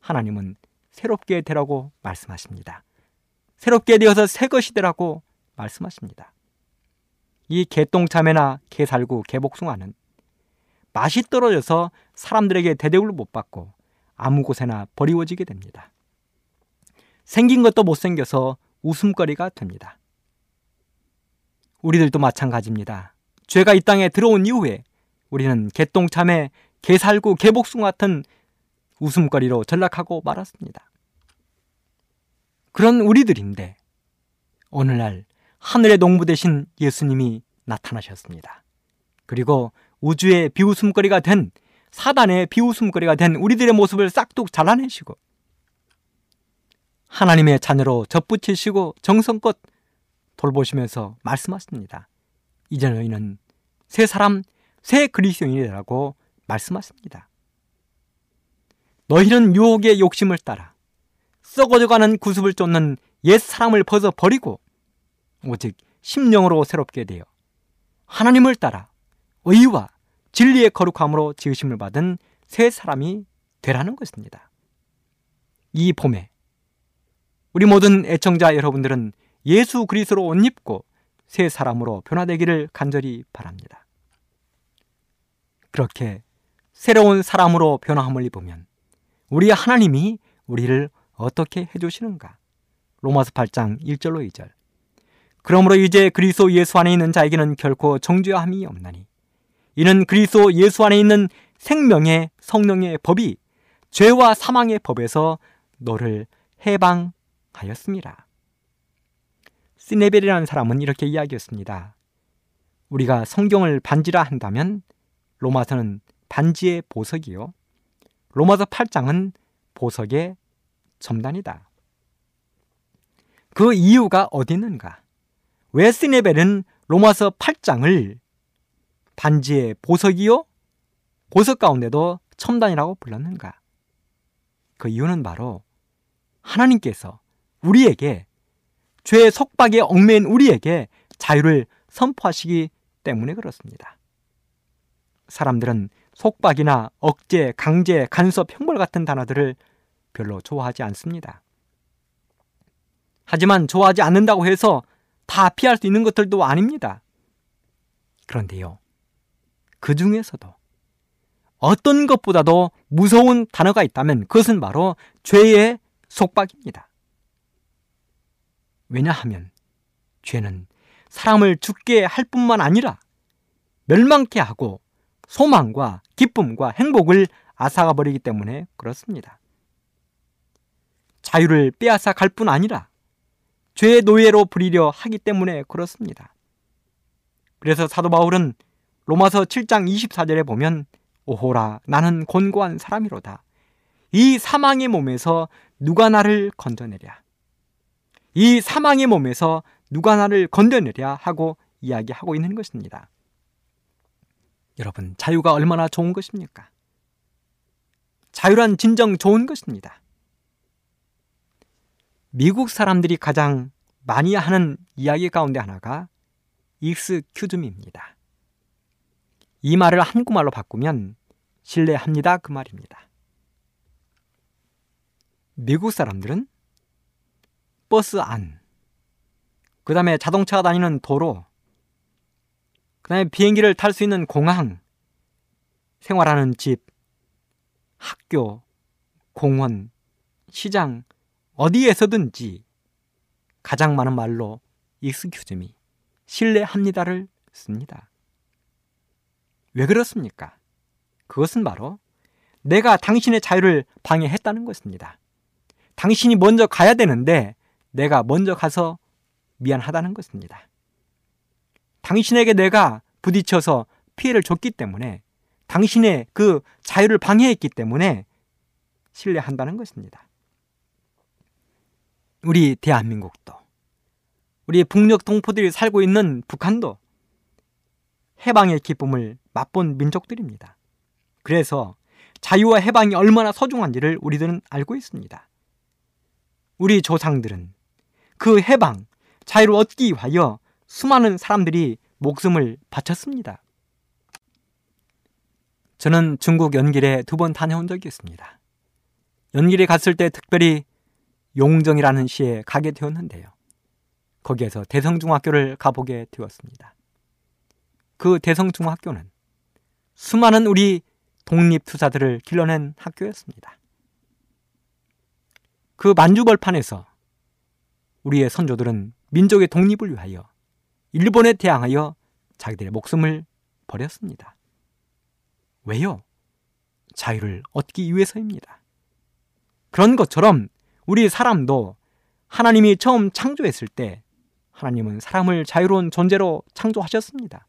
하나님은 새롭게 되라고 말씀하십니다. 새롭게 되어서 새 것이 되라고 말씀하십니다. 이 개똥참외나 개살구, 개복숭아는 맛이 떨어져서 사람들에게 대대우를 못 받고 아무 곳에나 버리워지게 됩니다. 생긴 것도 못생겨서 웃음거리가 됩니다. 우리들도 마찬가지입니다. 죄가 이 땅에 들어온 이후에 우리는 개똥참외, 개살구, 개복숭 같은 웃음거리로 전락하고 말았습니다. 그런 우리들인데 오늘날 하늘의 농부 대신 예수님이 나타나셨습니다. 그리고 우주의 비웃음거리가 된 사단의 비웃음거리가 된 우리들의 모습을 싹둑 잘라내시고 하나님의 자녀로 접붙이시고 정성껏 돌보시면서 말씀하십니다. 이제 너희는 새 사람, 새 그리스도인이라고 말씀하십니다. 너희는 유혹의 욕심을 따라 썩어져가는 구습을 쫓는 옛 사람을 벗어 버리고 오직 심령으로 새롭게 되어 하나님을 따라 의와 진리의 거룩함으로 지으심을 받은 새 사람이 되라는 것입니다. 이 봄에 우리 모든 애청자 여러분들은 예수 그리스도로 옷 입고 새 사람으로 변화되기를 간절히 바랍니다. 그렇게 새로운 사람으로 변화함을 입으면 우리 하나님이 우리를 어떻게 해주시는가? 로마서 8장 1절로 2절. 그러므로 이제 그리스도 예수 안에 있는 자에게는 결코 정죄함이 없나니 이는 그리스도 예수 안에 있는 생명의 성령의 법이 죄와 사망의 법에서 너를 해방하였습니다. 시네벨이라는 사람은 이렇게 이야기했습니다. 우리가 성경을 반지라 한다면 로마서는 반지의 보석이요. 로마서 8장은 보석의 점단이다. 그 이유가 어디 있는가? 왜 시네벨은 로마서 8장을 반지의 보석이요? 보석 가운데도 첨단이라고 불렀는가? 그 이유는 바로 하나님께서 우리에게 죄의 속박에 얽매인 우리에게 자유를 선포하시기 때문에 그렇습니다. 사람들은 속박이나 억제, 강제, 간섭, 형벌 같은 단어들을 별로 좋아하지 않습니다. 하지만 좋아하지 않는다고 해서 다 피할 수 있는 것들도 아닙니다. 그런데요, 그 중에서도 어떤 것보다도 무서운 단어가 있다면 그것은 바로 죄의 속박입니다. 왜냐하면 죄는 사람을 죽게 할 뿐만 아니라 멸망케 하고 소망과 기쁨과 행복을 앗아가 버리기 때문에 그렇습니다. 자유를 빼앗아 갈 뿐 아니라 죄의 노예로 부리려 하기 때문에 그렇습니다. 그래서 사도 바울은 로마서 7장 24절에 보면 오호라 나는 곤고한 사람이로다. 이 사망의 몸에서 누가 나를 건져내랴. 이 사망의 몸에서 누가 나를 건져내랴 하고 이야기하고 있는 것입니다. 여러분, 자유가 얼마나 좋은 것입니까? 자유란 진정 좋은 것입니다. 미국 사람들이 가장 많이 하는 이야기 가운데 하나가 익스큐즈미입니다. 이 말을 한국말로 바꾸면 신뢰합니다 그 말입니다. 미국 사람들은 버스 안, 그 다음에 자동차가 다니는 도로, 그 다음에 비행기를 탈 수 있는 공항, 생활하는 집, 학교, 공원, 시장, 어디에서든지 가장 많은 말로 익스큐즈미, 신뢰합니다를 씁니다. 왜 그렇습니까? 그것은 바로 내가 당신의 자유를 방해했다는 것입니다. 당신이 먼저 가야 되는데 내가 먼저 가서 미안하다는 것입니다. 당신에게 내가 부딪혀서 피해를 줬기 때문에 당신의 그 자유를 방해했기 때문에 신뢰한다는 것입니다. 우리 대한민국도 우리 북녘 동포들이 살고 있는 북한도 해방의 기쁨을 맛본 민족들입니다. 그래서 자유와 해방이 얼마나 소중한지를 우리들은 알고 있습니다. 우리 조상들은 그 해방, 자유를 얻기 위하여 수많은 사람들이 목숨을 바쳤습니다. 저는 중국 연길에 두 번 다녀온 적이 있습니다. 연길에 갔을 때 특별히 용정이라는 시에 가게 되었는데요. 거기에서 대성중학교를 가보게 되었습니다. 그 대성중학교는 수많은 우리 독립투사들을 길러낸 학교였습니다. 그 만주벌판에서 우리의 선조들은 민족의 독립을 위하여 일본에 대항하여 자기들의 목숨을 버렸습니다. 왜요? 자유를 얻기 위해서입니다. 그런 것처럼 우리 사람도 하나님이 처음 창조했을 때 하나님은 사람을 자유로운 존재로 창조하셨습니다.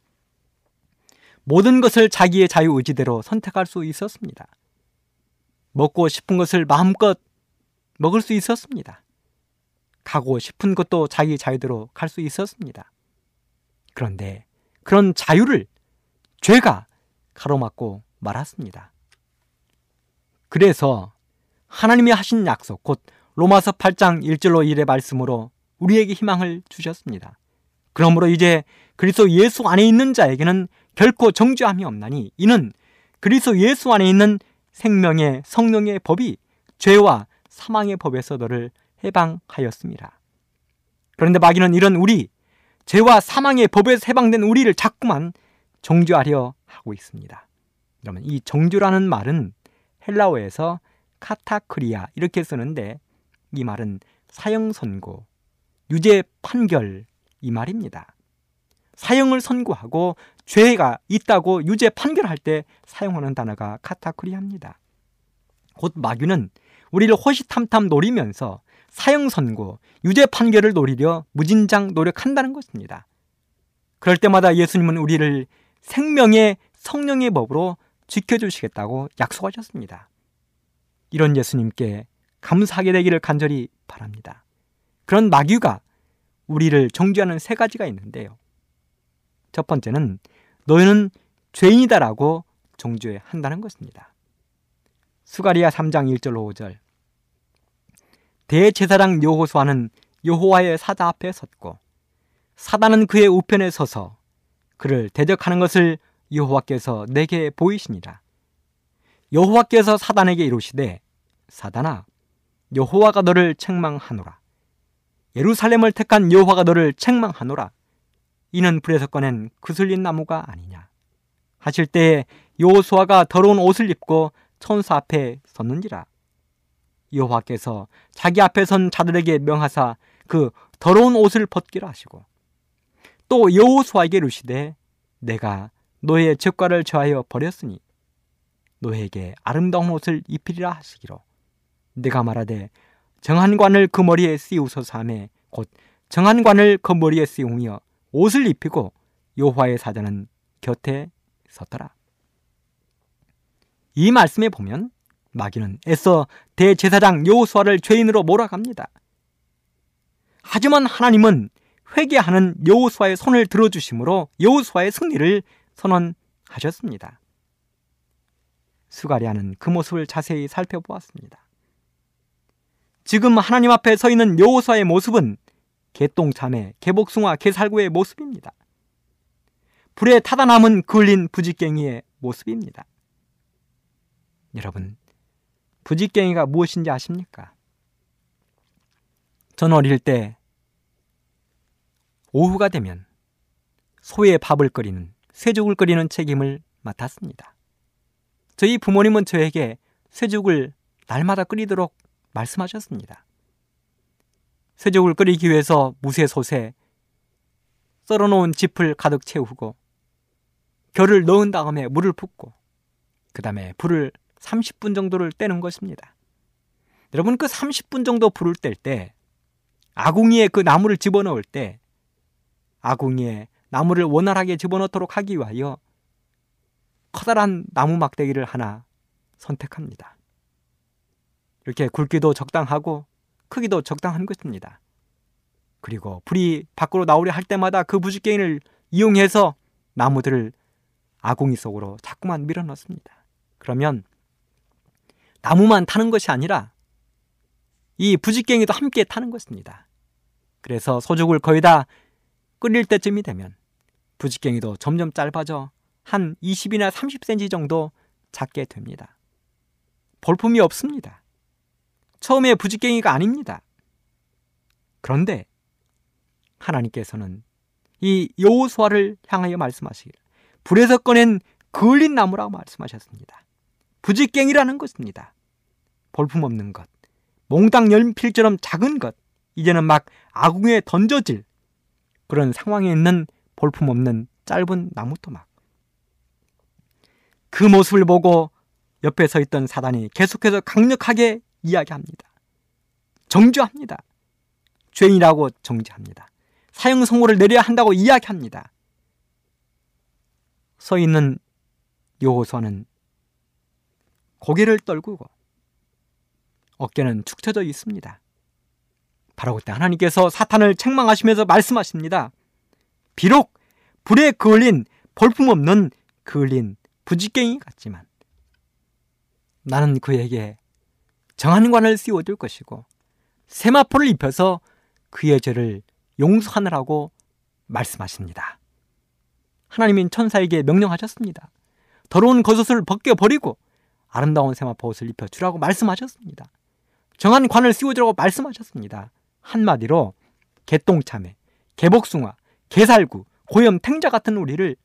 모든 것을 자기의 자유 의지대로 선택할 수 있었습니다. 먹고 싶은 것을 마음껏 먹을 수 있었습니다. 가고 싶은 것도 자기 자유대로 갈 수 있었습니다. 그런데 그런 자유를 죄가 가로막고 말았습니다. 그래서 하나님이 하신 약속, 곧 로마서 8장 1절로 1의 말씀으로 우리에게 희망을 주셨습니다. 그러므로 이제 그리스도 예수 안에 있는 자에게는 결코 정죄함이 없나니 이는 그리스도 예수 안에 있는 생명의 성령의 법이 죄와 사망의 법에서 너를 해방하였습니다. 그런데 마귀는 이런 우리 죄와 사망의 법에서 해방된 우리를 자꾸만 정죄하려 하고 있습니다. 여러분 이 정죄라는 말은 헬라어에서 카타크리아 이렇게 쓰는데 이 말은 사형 선고, 유죄 판결 이 말입니다. 사형을 선고하고 죄가 있다고 유죄 판결할 때 사용하는 단어가 카타쿠리합니다. 곧 마귀는 우리를 호시탐탐 노리면서 사형 선고, 유죄 판결을 노리려 무진장 노력한다는 것입니다. 그럴 때마다 예수님은 우리를 생명의 성령의 법으로 지켜주시겠다고 약속하셨습니다. 이런 예수님께 감사하게 되기를 간절히 바랍니다. 그런 마귀가 우리를 정죄하는 세 가지가 있는데요. 첫 번째는 너희는 죄인이다라고 정죄한다는 것입니다. 수가리아 3장 1절 5절 대제사장 여호수아는 여호와의 사자 앞에 섰고 사단은 그의 우편에 서서 그를 대적하는 것을 여호와께서 내게 보이시니라. 여호와께서 사단에게 이르시되 사단아 여호와가 너를 책망하노라. 예루살렘을 택한 여호와가 너를 책망하노라. 이는 불에서 꺼낸 그슬린 나무가 아니냐. 하실 때에 여호수아가 더러운 옷을 입고 천사 앞에 섰는지라. 여호와께서 자기 앞에 선 자들에게 명하사 그 더러운 옷을 벗기라 하시고 또 여호수아에게 이르시되 내가 너의 죄과를 저하여 버렸으니 너에게 아름다운 옷을 입히리라 하시기로 내가 말하되 정한 관을 그 머리에 씌우소서 하매 곧 정한 관을 그 머리에 씌우며 옷을 입히고 여호와의 사자는 곁에 섰더라. 이 말씀에 보면 마귀는 애써 대제사장 여호수아를 죄인으로 몰아갑니다. 하지만 하나님은 회개하는 여호수아의 손을 들어주심으로 여호수아의 승리를 선언하셨습니다. 수가리아는 그 모습을 자세히 살펴보았습니다. 지금 하나님 앞에 서 있는 여호수아의 모습은 개똥참의 개복숭아 개살구의 모습입니다. 불에 타다 남은 그을린 부지깽이의 모습입니다. 여러분, 부지깽이가 무엇인지 아십니까? 전 어릴 때 오후가 되면 소의 밥을 끓이는 쇠죽을 끓이는 책임을 맡았습니다. 저희 부모님은 저에게 쇠죽을 날마다 끓이도록 말씀하셨습니다. 쇠죽을 끓이기 위해서 무쇠솥에 썰어놓은 짚을 가득 채우고 결을 넣은 다음에 물을 붓고 그 다음에 불을 30분 정도를 떼는 것입니다. 여러분 그 30분 정도 불을 뗄 때 아궁이에 그 나무를 집어넣을 때 아궁이에 나무를 원활하게 집어넣도록 하기 위하여 커다란 나무 막대기를 하나 선택합니다. 이렇게 굵기도 적당하고 크기도 적당한 것입니다. 그리고 불이 밖으로 나오려 할 때마다 그 부지깽이를 이용해서 나무들을 아궁이 속으로 자꾸만 밀어 넣습니다. 그러면 나무만 타는 것이 아니라 이 부지깽이도 함께 타는 것입니다. 그래서 소죽을 거의 다 끓일 때쯤이 되면 부지깽이도 점점 짧아져 한 20이나 30cm 정도 작게 됩니다. 볼품이 없습니다. 처음에 부지깽이가 아닙니다. 그런데 하나님께서는 이 여호수아를 향하여 말씀하시길 불에서 꺼낸 그을린 나무라고 말씀하셨습니다. 부지깽이라는 것입니다. 볼품없는 것, 몽땅 연필처럼 작은 것, 이제는 막 아궁에 던져질 그런 상황에 있는 볼품없는 짧은 나무토막. 그 모습을 보고 옆에 서 있던 사단이 계속해서 강력하게 이야기합니다. 정죄합니다. 죄인이라고 정죄합니다. 사형 선고를 내려야 한다고 이야기합니다. 서 있는 여호수아는 고개를 떨구고 어깨는 축 처져 있습니다. 바로 그때 하나님께서 사탄을 책망하시면서 말씀하십니다. 비록 불에 그을린 볼품없는 그을린 부지깽이 같지만 나는 그에게 정한 관을 씌워줄 것이고 세마포를 입혀서 그의 죄를 용서하느라고 말씀하십니다. 하나님인 천사에게 명령하셨습니다. 더러운 겉옷을 벗겨버리고 아름다운 세마포 옷을 입혀주라고 말씀하셨습니다. 정한 관을 씌워주라고 말씀하셨습니다. 한마디로 개똥참외, 개복숭아, 개살구, 고염, 탱자 같은 우리를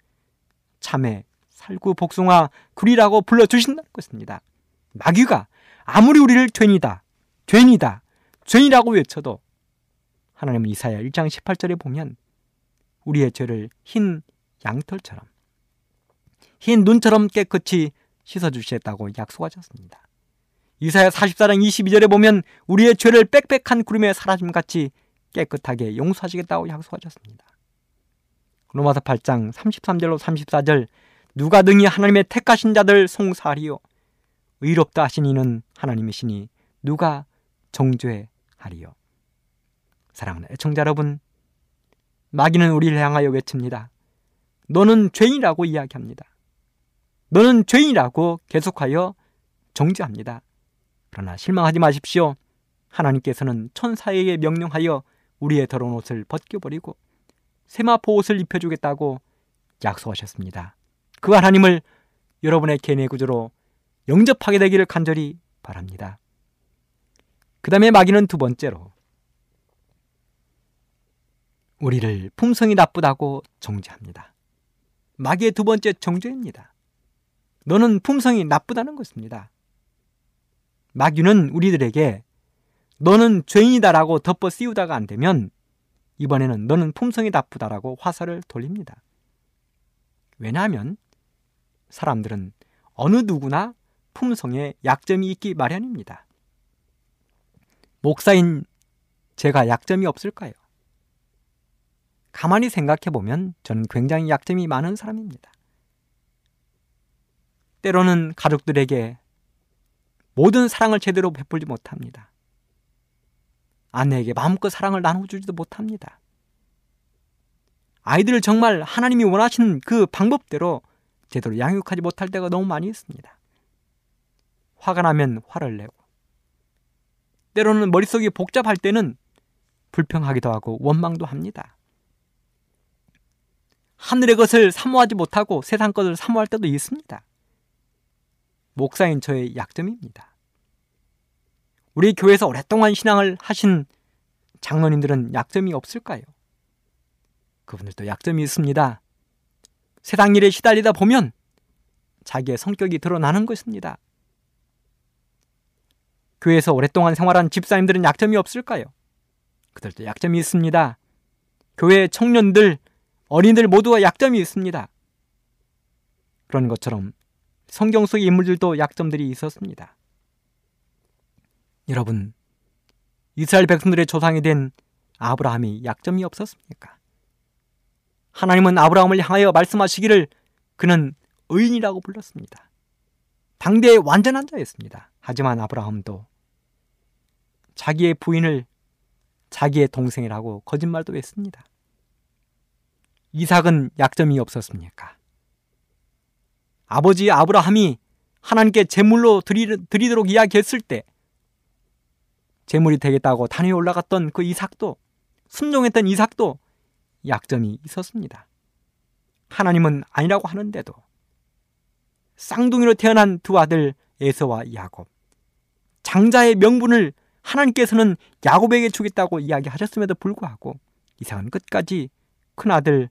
참외, 살구, 복숭아, 구리라고 불러주신다는 것입니다. 마귀가 아무리 우리를 죄이다, 죄이다, 죄이라고 외쳐도 하나님은 이사야 1장 18절에 보면 우리의 죄를 흰 양털처럼 흰 눈처럼 깨끗이 씻어주시겠다고 약속하셨습니다. 이사야 44장 22절에 보면 우리의 죄를 빽빽한 구름에 사라짐같이 깨끗하게 용서하시겠다고 약속하셨습니다. 로마서 8장 33절로 34절 누가 등이 하나님의 택하신 자들 송사하리요 의롭다 하신 이는 하나님이시니 누가 정죄하리요 사랑하는 애청자 여러분 마귀는 우리를 향하여 외칩니다. 너는 죄인이라고 이야기합니다. 너는 죄인이라고 계속하여 정죄합니다. 그러나 실망하지 마십시오. 하나님께서는 천사에게 명령하여 우리의 더러운 옷을 벗겨버리고 세마포 옷을 입혀주겠다고 약속하셨습니다. 그 하나님을 여러분의 개인의 구조로 영접하게 되기를 간절히 바랍니다. 그 다음에 마귀는 두 번째로 우리를 품성이 나쁘다고 정죄합니다. 마귀의 두 번째 정죄입니다. 너는 품성이 나쁘다는 것입니다. 마귀는 우리들에게 너는 죄인이다라고 덮어 씌우다가 안 되면 이번에는 너는 품성이 나쁘다라고 화살을 돌립니다. 왜냐하면 사람들은 어느 누구나 품성에 약점이 있기 마련입니다. 목사인 제가 약점이 없을까요? 가만히 생각해 보면 저는 굉장히 약점이 많은 사람입니다. 때로는 가족들에게 모든 사랑을 제대로 베풀지 못합니다. 아내에게 마음껏 사랑을 나눠주지도 못합니다. 아이들을 정말 하나님이 원하시는 그 방법대로 제대로 양육하지 못할 때가 너무 많이 있습니다. 화가 나면 화를 내고, 때로는 머릿속이 복잡할 때는 불평하기도 하고 원망도 합니다. 하늘의 것을 사모하지 못하고 세상 것을 사모할 때도 있습니다. 목사인 저의 약점입니다. 우리 교회에서 오랫동안 신앙을 하신 장로님들은 약점이 없을까요? 그분들도 약점이 있습니다. 세상 일에 시달리다 보면 자기의 성격이 드러나는 것입니다. 교회에서 오랫동안 생활한 집사님들은 약점이 없을까요? 그들도 약점이 있습니다. 교회 청년들, 어린이들 모두가 약점이 있습니다. 그런 것처럼 성경 속의 인물들도 약점들이 있었습니다. 여러분, 이스라엘 백성들의 조상이 된 아브라함이 약점이 없었습니까? 하나님은 아브라함을 향하여 말씀하시기를 그는 의인이라고 불렀습니다. 당대의 완전한 자였습니다. 하지만 아브라함도 자기의 부인을 자기의 동생이라고 거짓말도 했습니다. 이삭은 약점이 없었습니까? 아버지 아브라함이 하나님께 제물로 드리, 도록 이야기했을 때 제물이 되겠다고 단에 올라갔던 그 이삭도 순종했던 이삭도 약점이 있었습니다. 하나님은 아니라고 하는데도 쌍둥이로 태어난 두 아들 에서와 야곱 장자의 명분을 하나님께서는 야곱에게 주겠다고 이야기하셨음에도 불구하고 이삭은 끝까지 큰 아들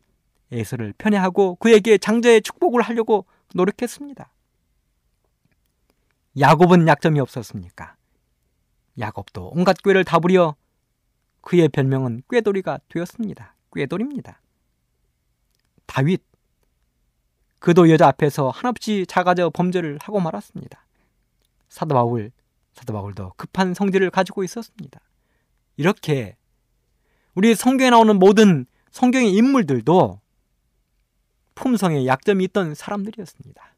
에서를 편애하고 그에게 장자의 축복을 하려고 노력했습니다. 야곱은 약점이 없었습니까? 야곱도 온갖 꾀를 다 부려 그의 별명은 꾀돌이가 되었습니다. 꾀돌입니다. 다윗 그도 여자 앞에서 한없이 작아져 범죄를 하고 말았습니다. 사도 바울 사도 바울도 급한 성질을 가지고 있었습니다. 이렇게 우리 성경에 나오는 모든 성경의 인물들도 품성에 약점이 있던 사람들이었습니다.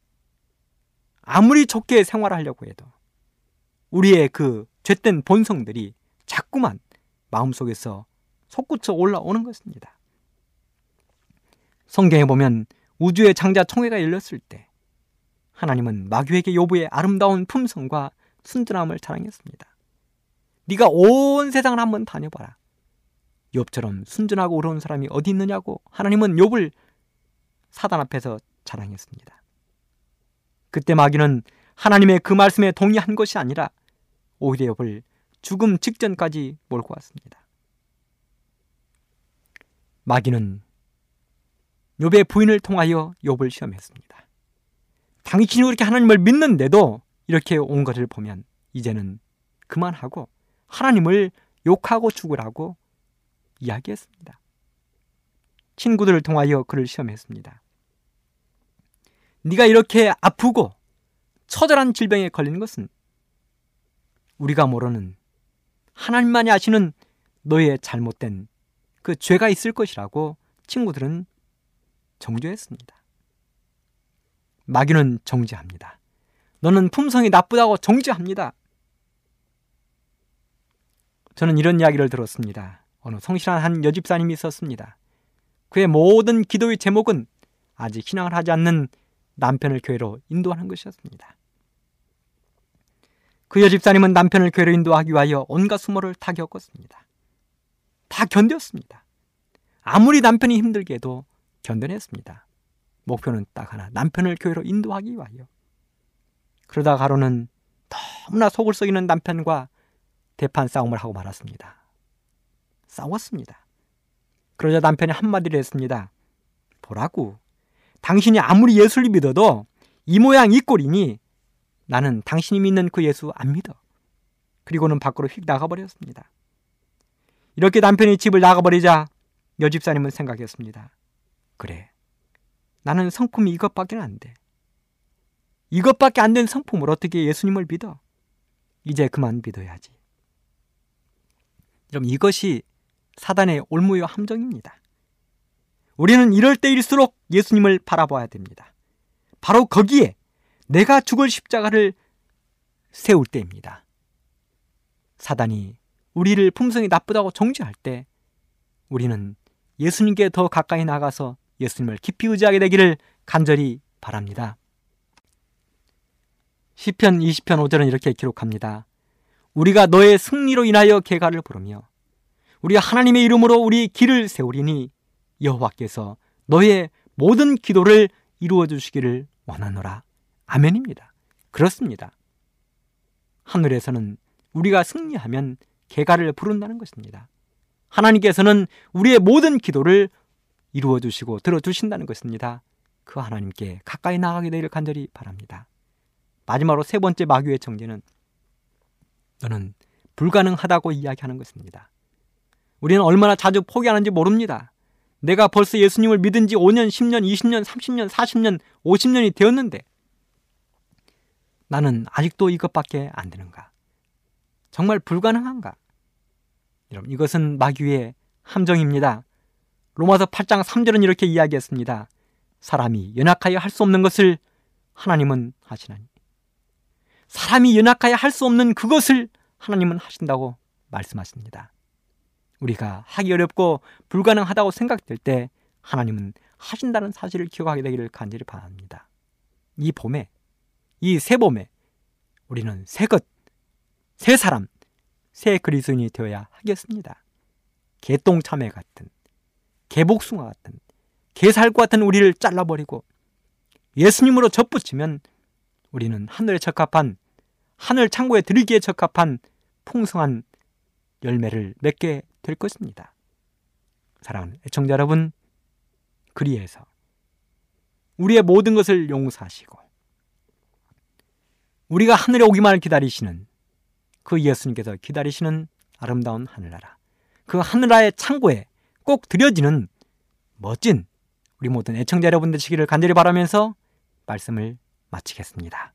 아무리 좋게 생활하려고 해도 우리의 그 죄된 본성들이 자꾸만 마음속에서 솟구쳐 올라오는 것입니다. 성경에 보면 우주의 장자 총회가 열렸을 때 하나님은 마귀에게 요부의 아름다운 품성과 순전함을 자랑했습니다. 네가 온 세상을 한번 다녀봐라. 욥처럼 순전하고 의로운 사람이 어디 있느냐고 하나님은 욥을 사단 앞에서 자랑했습니다. 그때 마귀는 하나님의 그 말씀에 동의한 것이 아니라 오히려 욥을 죽음 직전까지 몰고 왔습니다. 마귀는 욥의 부인을 통하여 욥을 시험했습니다. 당신이 그렇게 하나님을 믿는데도 이렇게 온 것을 보면 이제는 그만하고 하나님을 욕하고 죽으라고 이야기했습니다. 친구들을 통하여 그를 시험했습니다. 네가 이렇게 아프고 처절한 질병에 걸리는 것은 우리가 모르는 하나님만이 아시는 너의 잘못된 그 죄가 있을 것이라고 친구들은 정죄했습니다. 마귀는 정죄합니다. 너는 품성이 나쁘다고 정죄합니다. 저는 이런 이야기를 들었습니다. 어느 성실한 한 여집사님이 있었습니다. 그의 모든 기도의 제목은 아직 신앙을 하지 않는 남편을 교회로 인도하는 것이었습니다. 그 여집사님은 남편을 교회로 인도하기 위하여 온갖 수모를 다 겪었습니다. 다 견뎠습니다. 아무리 남편이 힘들게 해도 견뎌냈습니다. 목표는 딱 하나, 남편을 교회로 인도하기 위하여. 그러다 가로는 너무나 속을 썩이는 남편과 대판 싸움을 하고 말았습니다. 싸웠습니다. 그러자 남편이 한마디를 했습니다. 보라고. 당신이 아무리 예수를 믿어도 이 모양 이 꼴이니 나는 당신이 믿는 그 예수 안 믿어. 그리고는 밖으로 휙 나가버렸습니다. 이렇게 남편이 집을 나가버리자 여집사님은 생각했습니다. 그래. 나는 성품이 이것밖에 안 돼. 이것밖에 안 된 성품을 어떻게 예수님을 믿어? 이제 그만 믿어야지. 그럼 이것이 사단의 올무요 함정입니다. 우리는 이럴 때일수록 예수님을 바라봐야 됩니다. 바로 거기에 내가 죽을 십자가를 세울 때입니다. 사단이 우리를 품성이 나쁘다고 정죄할 때 우리는 예수님께 더 가까이 나가서 예수님을 깊이 의지하게 되기를 간절히 바랍니다. 시편 20편 5절은 이렇게 기록합니다. 우리가 너의 승리로 인하여 개가를 부르며 우리 하나님의 이름으로 우리 길을 세우리니 여호와께서 너의 모든 기도를 이루어 주시기를 원하노라. 아멘입니다. 그렇습니다. 하늘에서는 우리가 승리하면 개가를 부른다는 것입니다. 하나님께서는 우리의 모든 기도를 이루어 주시고 들어 주신다는 것입니다. 그 하나님께 가까이 나가게 되기를 간절히 바랍니다. 마지막으로 세 번째 마귀의 정죄는 너는 불가능하다고 이야기하는 것입니다. 우리는 얼마나 자주 포기하는지 모릅니다. 내가 벌써 예수님을 믿은 지 5년, 10년, 20년, 30년, 40년, 50년이 되었는데 나는 아직도 이것밖에 안 되는가? 정말 불가능한가? 여러분, 이것은 마귀의 함정입니다. 로마서 8장 3절은 이렇게 이야기했습니다. 사람이 연약하여 할 수 없는 것을 하나님은 하시나니. 사람이 연약하여 할 수 없는 그것을 하나님은 하신다고 말씀하십니다. 우리가 하기 어렵고 불가능하다고 생각될 때 하나님은 하신다는 사실을 기억하게 되기를 간절히 바랍니다. 이 봄에, 이 새 봄에 우리는 새 것, 새 사람, 새 그리스인이 되어야 하겠습니다. 개똥참외 같은, 개복숭아 같은, 개살과 같은 우리를 잘라버리고 예수님으로 접붙이면 우리는 하늘에 적합한 하늘 창고에 들이기에 적합한 풍성한 열매를 맺게 될 것입니다. 사랑하는 애청자 여러분, 그리해서 우리의 모든 것을 용서하시고 우리가 하늘에 오기만을 기다리시는 그 예수님께서 기다리시는 아름다운 하늘나라 그 하늘나라의 창고에 꼭 들여지는 멋진 우리 모든 애청자 여러분들 되시기를 간절히 바라면서 말씀을 마치겠습니다.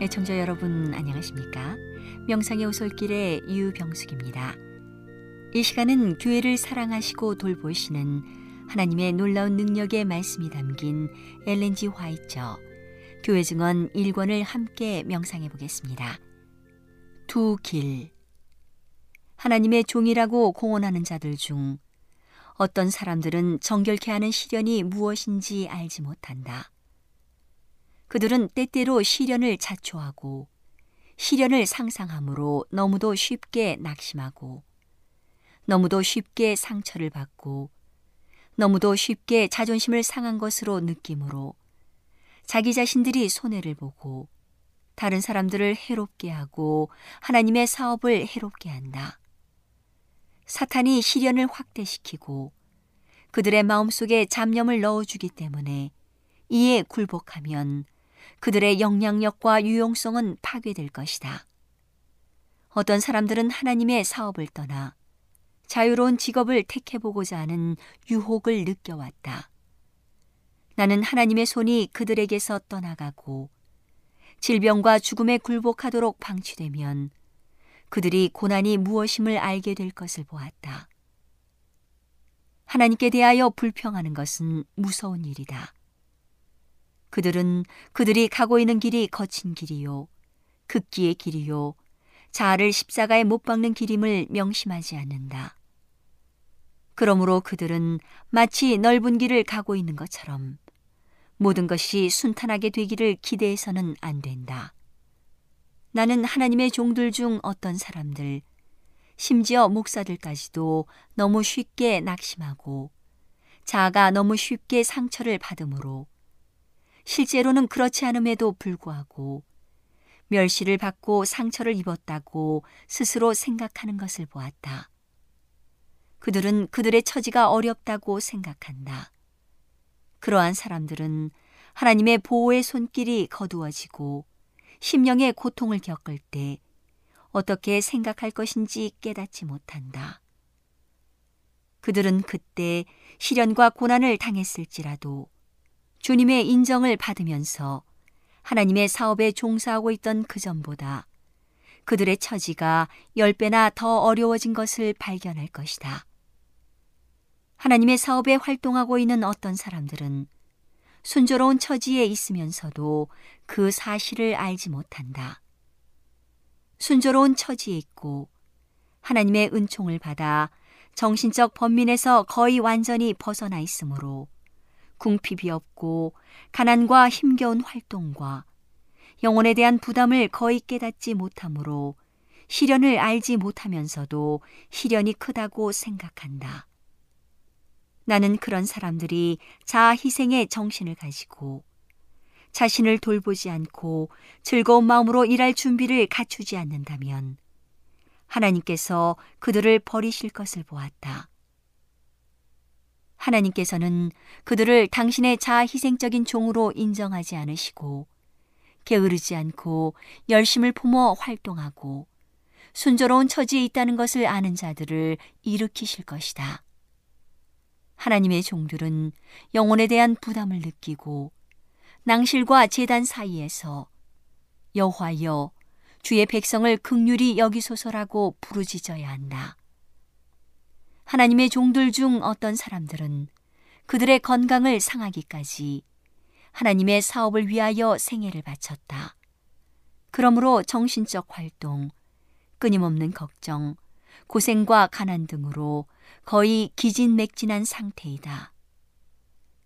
애청자 여러분 안녕하십니까? 명상의 오솔길의 유병숙입니다. 이 시간은 교회를 사랑하시고 돌보시는 하나님의 놀라운 능력의 말씀이 담긴 엘렌지 화이처 교회 증언 1권을 함께 명상해 보겠습니다. 두 길. 하나님의 종이라고 공언하는 자들 중 어떤 사람들은 정결케 하는 시련이 무엇인지 알지 못한다. 그들은 때때로 시련을 자초하고 시련을 상상함으로 너무도 쉽게 낙심하고 너무도 쉽게 상처를 받고 너무도 쉽게 자존심을 상한 것으로 느낌으로 자기 자신들이 손해를 보고 다른 사람들을 해롭게 하고 하나님의 사업을 해롭게 한다. 사탄이 시련을 확대시키고 그들의 마음속에 잡념을 넣어주기 때문에 이에 굴복하면 그들의 영향력과 유용성은 파괴될 것이다. 어떤 사람들은 하나님의 사업을 떠나 자유로운 직업을 택해보고자 하는 유혹을 느껴왔다. 나는 하나님의 손이 그들에게서 떠나가고 질병과 죽음에 굴복하도록 방치되면 그들이 고난이 무엇임을 알게 될 것을 보았다. 하나님께 대하여 불평하는 것은 무서운 일이다. 그들은 그들이 가고 있는 길이 거친 길이요, 극기의 길이요, 자아를 십자가에 못 박는 길임을 명심하지 않는다. 그러므로 그들은 마치 넓은 길을 가고 있는 것처럼 모든 것이 순탄하게 되기를 기대해서는 안 된다. 나는 하나님의 종들 중 어떤 사람들, 심지어 목사들까지도 너무 쉽게 낙심하고 자아가 너무 쉽게 상처를 받으므로 실제로는 그렇지 않음에도 불구하고 멸시를 받고 상처를 입었다고 스스로 생각하는 것을 보았다. 그들은 그들의 처지가 어렵다고 생각한다. 그러한 사람들은 하나님의 보호의 손길이 거두어지고 심령의 고통을 겪을 때 어떻게 생각할 것인지 깨닫지 못한다. 그들은 그때 시련과 고난을 당했을지라도 주님의 인정을 받으면서 하나님의 사업에 종사하고 있던 그 전보다 그들의 처지가 열 배나 더 어려워진 것을 발견할 것이다. 하나님의 사업에 활동하고 있는 어떤 사람들은 순조로운 처지에 있으면서도 그 사실을 알지 못한다. 순조로운 처지에 있고 하나님의 은총을 받아 정신적 번민에서 거의 완전히 벗어나 있으므로 궁핍이 없고 가난과 힘겨운 활동과 영혼에 대한 부담을 거의 깨닫지 못하므로 시련을 알지 못하면서도 시련이 크다고 생각한다. 나는 그런 사람들이 자아 희생의 정신을 가지고 자신을 돌보지 않고 즐거운 마음으로 일할 준비를 갖추지 않는다면 하나님께서 그들을 버리실 것을 보았다. 하나님께서는 그들을 당신의 자아 희생적인 종으로 인정하지 않으시고 게으르지 않고 열심을 품어 활동하고 순조로운 처지에 있다는 것을 아는 자들을 일으키실 것이다. 하나님의 종들은 영혼에 대한 부담을 느끼고 낭실과 재단 사이에서 여호와여 주의 백성을 극률이 여기소서라고 부르짖어야 한다. 하나님의 종들 중 어떤 사람들은 그들의 건강을 상하기까지 하나님의 사업을 위하여 생애를 바쳤다. 그러므로 정신적 활동, 끊임없는 걱정, 고생과 가난 등으로 거의 기진맥진한 상태이다.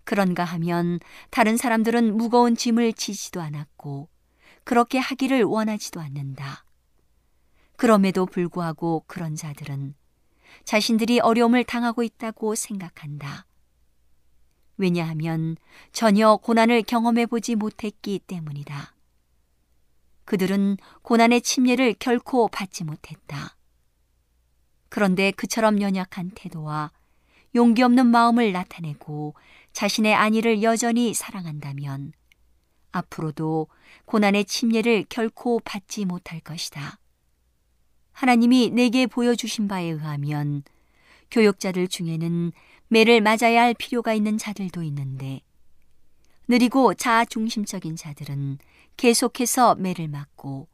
그런가 하면 다른 사람들은 무거운 짐을 지지도 않았고 그렇게 하기를 원하지도 않는다. 그럼에도 불구하고 그런 자들은 자신들이 어려움을 당하고 있다고 생각한다. 왜냐하면 전혀 고난을 경험해 보지 못했기 때문이다. 그들은 고난의 침례를 결코 받지 못했다. 그런데 그처럼 연약한 태도와 용기 없는 마음을 나타내고 자신의 안위를 여전히 사랑한다면 앞으로도 고난의 침례를 결코 받지 못할 것이다. 하나님이 내게 보여주신 바에 의하면 교역자들 중에는 매를 맞아야 할 필요가 있는 자들도 있는데 느리고 자아 중심적인 자들은 계속해서 매를 맞고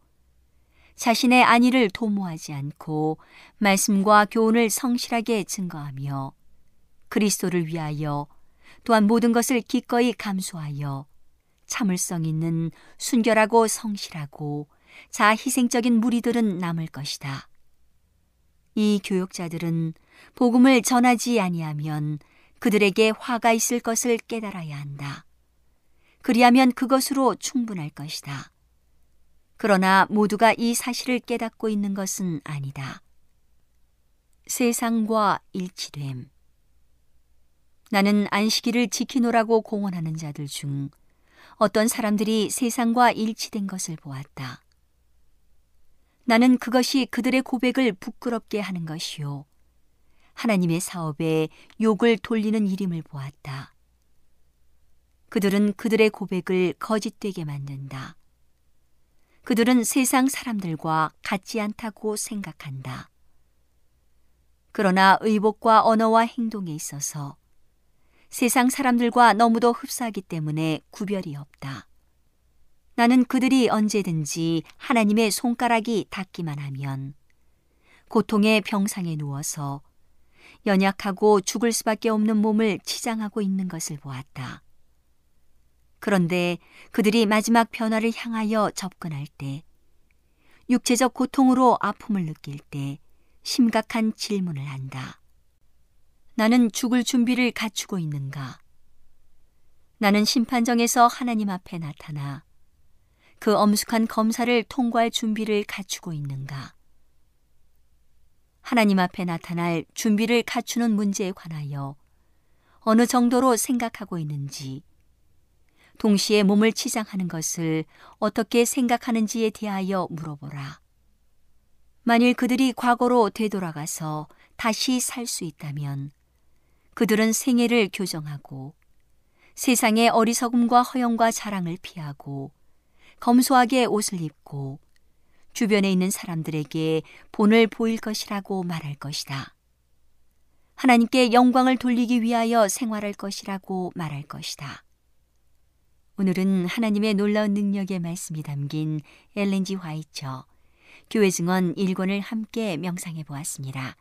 자신의 안위를 도모하지 않고 말씀과 교훈을 성실하게 증거하며 그리스도를 위하여 또한 모든 것을 기꺼이 감수하여 참을성 있는 순결하고 성실하고 자 희생적인 무리들은 남을 것이다. 이 교역자들은 복음을 전하지 아니하면 그들에게 화가 있을 것을 깨달아야 한다. 그리하면 그것으로 충분할 것이다. 그러나 모두가 이 사실을 깨닫고 있는 것은 아니다. 세상과 일치됨. 나는 안식일을 지키노라고 공언하는 자들 중 어떤 사람들이 세상과 일치된 것을 보았다. 나는 그것이 그들의 고백을 부끄럽게 하는 것이요. 하나님의 사업에 욕을 돌리는 일임을 보았다. 그들은 그들의 고백을 거짓되게 만든다. 그들은 세상 사람들과 같지 않다고 생각한다. 그러나 의복과 언어와 행동에 있어서 세상 사람들과 너무도 흡사하기 때문에 구별이 없다. 나는 그들이 언제든지 하나님의 손가락이 닿기만 하면 고통의 병상에 누워서 연약하고 죽을 수밖에 없는 몸을 치장하고 있는 것을 보았다. 그런데 그들이 마지막 변화를 향하여 접근할 때, 육체적 고통으로 아픔을 느낄 때 심각한 질문을 한다. 나는 죽을 준비를 갖추고 있는가? 나는 심판정에서 하나님 앞에 나타나 그 엄숙한 검사를 통과할 준비를 갖추고 있는가? 하나님 앞에 나타날 준비를 갖추는 문제에 관하여 어느 정도로 생각하고 있는지, 동시에 몸을 치장하는 것을 어떻게 생각하는지에 대하여 물어보라. 만일 그들이 과거로 되돌아가서 다시 살 수 있다면 그들은 생애를 교정하고 세상의 어리석음과 허영과 자랑을 피하고 검소하게 옷을 입고 주변에 있는 사람들에게 본을 보일 것이라고 말할 것이다. 하나님께 영광을 돌리기 위하여 생활할 것이라고 말할 것이다. 오늘은 하나님의 놀라운 능력의 말씀이 담긴 엘렌지 화이처 교회 증언 1권을 함께 명상해 보았습니다.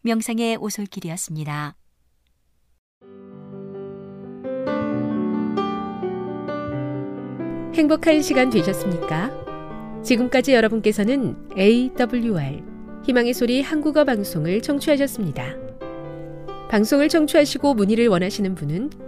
명상의 오솔길이었습니다. 행복한 시간 되셨습니까? 지금까지 여러분께서는 AWR 희망의 소리 한국어 방송을 청취하셨습니다. 방송을 청취하시고 문의를 원하시는 분은